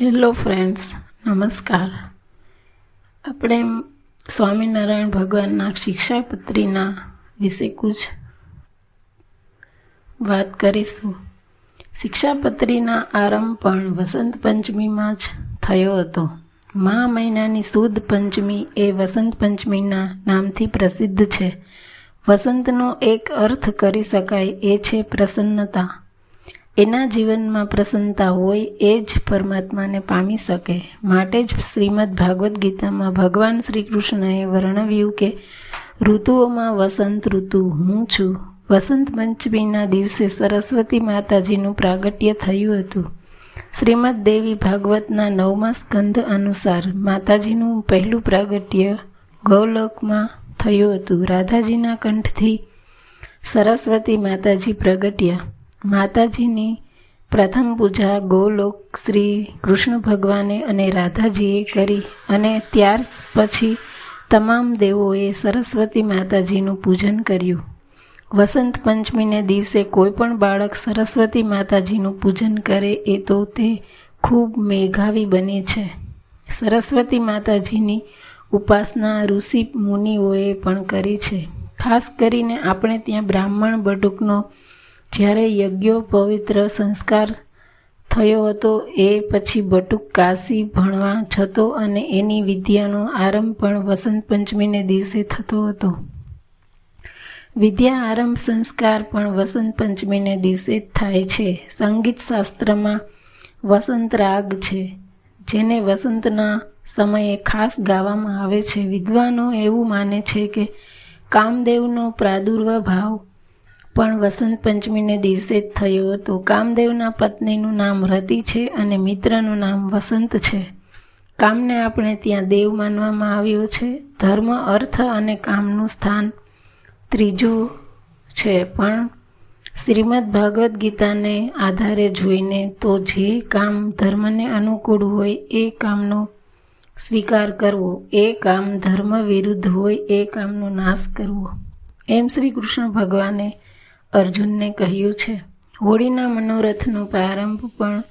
Hello friends નમસ્કાર આપણે સ્વામિનારાયણ ભગવાનના શિક્ષાપત્રીના વિશે કુછ વાત કરીશું. શિક્ષાપત્રીના આરંભ પણ વસંત પંચમીમાં જ થયો હતો. મા મહિનાની સુદ પંચમી એ વસંત પંચમીના નામથી પ્રસિદ્ધ છે. વસંતનો એક અર્થ કરી શકાય એ છે પ્રસન્નતા. એના જીવનમાં પ્રસન્નતા હોય એ જ પરમાત્માને પામી શકે. માટે જ શ્રીમદ ભાગવદ્ ગીતામાં ભગવાન શ્રી કૃષ્ણએ વર્ણવ્યું કે, ઋતુઓમાં વસંત ઋતુ, હું છું. વસંત પંચમીના દિવસે સરસ્વતી માતાજીનું પ્રાગટ્ય થયું હતું. શ્રીમદ દેવી ભાગવતના નવમા સ્કંધ અનુસાર માતાજીનું પહેલું પ્રાગટ્ય ગૌલોકમાં થયું હતું. રાધાજીના કંઠથી સરસ્વતી માતાજી પ્રગટ્યા. માતાજીની પ્રથમ પૂજા ગોલોક શ્રી કૃષ્ણ ભગવાને અને રાધાજીએ કરી અને ત્યાર પછી તમામ દેવોએ સરસ્વતી માતાજીનું પૂજન કર્યું. વસંત પંચમીને દિવસે કોઈ પણ બાળક સરસ્વતી માતાજીનું પૂજન કરે એ તો તે ખૂબ મેઘાવી બને છે. સરસ્વતી માતાજીની ઉપાસના ઋષિ મુનિઓએ પણ કરી છે. ખાસ કરીને આપણે ત્યાં બ્રાહ્મણ બટુકનો જ્યારે યજ્ઞો પવિત્ર સંસ્કાર થયો હતો, એ પછી બટુક કાશી ભણવા જતો અને એની વિદ્યાનો આરંભ પણ વસંત પંચમીને દિવસે થતો હતો. વિદ્યા આરંભ સંસ્કાર પણ વસંત પંચમીને દિવસે જ થાય છે. સંગીત શાસ્ત્રમાં વસંત રાગ છે, જેને વસંતના સમયે ખાસ ગાવામાં આવે છે. વિદ્વાનો એવું માને છે કે કામદેવનો પ્રાદુર્ભાવ પણ વસંત પંચમીને દિવસે જ થયો હતો. કામદેવના પત્નીનું નામ રતિ છે અને મિત્રનું નામ વસંત છે. કામને આપણે ત્યાં દેવ માનવામાં આવ્યો છે. ધર્મ, અર્થ અને કામનું સ્થાન ત્રીજું છે. પણ શ્રીમદ ભાગવદ્ ગીતાને આધારે જોઈને તો જે કામ ધર્મને અનુકૂળ હોય એ કામનો સ્વીકાર કરવો, એ કામ ધર્મ વિરુદ્ધ હોય એ કામનો નાશ કરવો. એમ શ્રી કૃષ્ણ ભગવાને અર્જુનને કહ્યું છે, હોળીના મનોરથનો પ્રારંભ પણ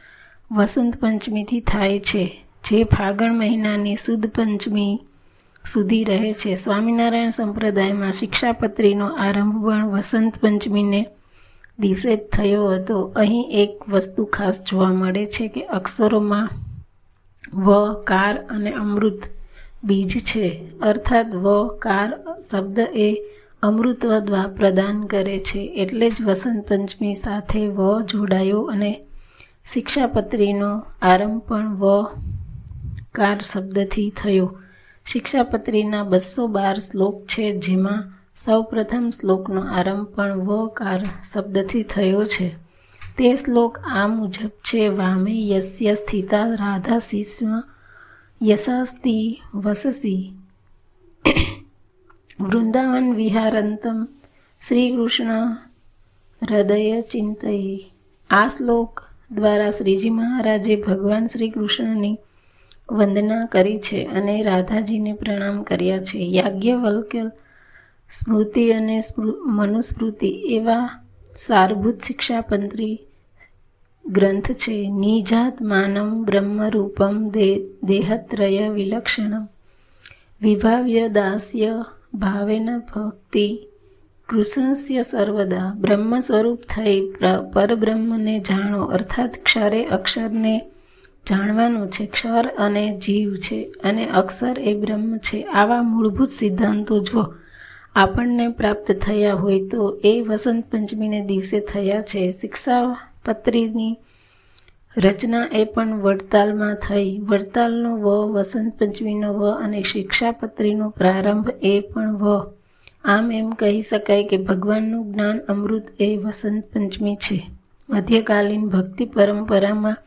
વસંત પંચમીથી થાય છે, જે ફાગણ મહિનાની સુદ પંચમી સુધી રહે છે. સ્વામિનારાયણ સંપ્રદાયમાં શિક્ષાપત્રીનો આરંભ પણ વસંત પંચમીને દિવસે જ થયો હતો. અહીં એક વસ્તુ ખાસ જોવા મળે છે કે અક્ષરોમાં વ, કાર અને અમૃત બીજ છે. અર્થાત વ, કાર શબ્દ એ અમૃતવ દ્વા પ્રદાન કરે છે એટલે જ વસંત પંચમી સાથે વ જોડાયો અને શિક્ષાપત્રીનો આરંભ પણ વ કાર શબ્દથી થયો. શિક્ષાપત્રીના બસો બાર શ્લોક છે, જેમાં સૌ પ્રથમ શ્લોકનો આરંભ પણ વ કાર શબ્દથી થયો છે. તે શ્લોક આ મુજબ છે, વામે યસ્ય સ્થિતા રાધા શિષ્મ યશાસ્તિ વસસી વૃંદાવન વિહારંતમ શ્રી કૃષ્ણ હૃદય ચિંતયે. આ શ્લોક દ્વારા શ્રીજી મહારાજે ભગવાન શ્રી કૃષ્ણની વંદના કરી છે અને રાધાજીને પ્રણામ કર્યા છે. યાજ્ઞવલ્ક્ય સ્મૃતિ અને મનુસ્મૃતિ એવા સારભૂત શિક્ષાપંત્રી ગ્રંથ છે. નિજાત માનમ બ્રહ્મરૂપમ દેહત્રય વિલક્ષણમ. વિભાવ્ય દાસ્ય ભાવેન ભક્તિ કૃષ્ણસ્ય સર્વદા બ્રહ્મ સ્વરૂપ થઈ પરબ્રહ્મને જાણો. અર્થાત ક્ષરે અક્ષરને જાણવાનું છે. ક્ષર અને જીવ છે અને અક્ષર એ બ્રહ્મ છે. આવા મૂળભૂત સિદ્ધાંતો જો આપણને પ્રાપ્ત થયા હોય તો એ વસંત પંચમીને દિવસે થયા છે. શિક્ષાપત્રીની રચના એ પણ વડતાલમાં થઈ. વડતાલનો વ, વસંત પંચમીનો વ અને શિક્ષાપત્રીનો પ્રારંભ એ પણ વ. આમ એમ કહી શકાય કે ભગવાનનું જ્ઞાન અમૃત એ વસંત પંચમી છે. મધ્યકાલીન ભક્તિ પરંપરામાં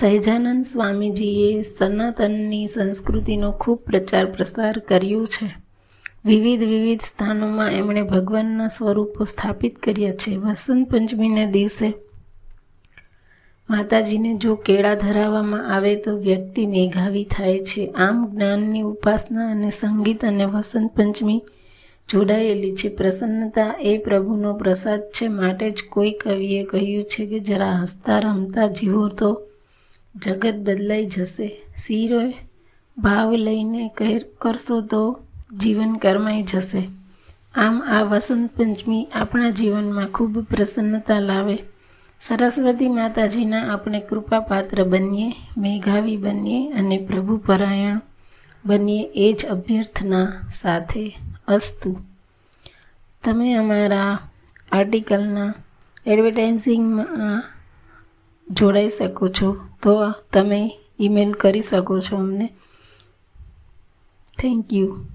સહેજાનંદ સ્વામીજીએ સનાતનની સંસ્કૃતિનો ખૂબ પ્રચાર પ્રસાર કર્યો છે. વિવિધ વિવિધ સ્થાનોમાં એમણે ભગવાનના સ્વરૂપો સ્થાપિત કર્યા છે. વસંત પંચમીના દિવસે માતાજીને જો કેળા ધરાવવામાં આવે તો વ્યક્તિ મેઘાવી થાય છે. આમ જ્ઞાનની ઉપાસના અને સંગીત અને વસંત પંચમી જોડાયેલી છે. પ્રસન્નતા એ પ્રભુનો પ્રસાદ છે. માટે જ કોઈ કવિએ કહ્યું છે કે જરા હસતા રમતા જીવો તો જગત બદલાઈ જશે. શિરોએ ભાવ લઈને કહેર કરશો તો જીવન કરમાઈ જશે. આમ આ વસંત પંચમી આપણા જીવનમાં ખૂબ પ્રસન્નતા લાવે. સરસ્વતી માતાજીના આપણે કૃપાપાત્ર બનીએ, મેઘાવી બનીએ અને પ્રભુ પરાયણ બનીએ એ જ અભ્યર્થના સાથે અસ્તુ. તમે અમારા આર્ટિકલના એડવર્ટાઇઝિંગમાં જોડાઈ શકો છો, તો તમે ઈમેલ કરી શકો છો અમને. Thank you.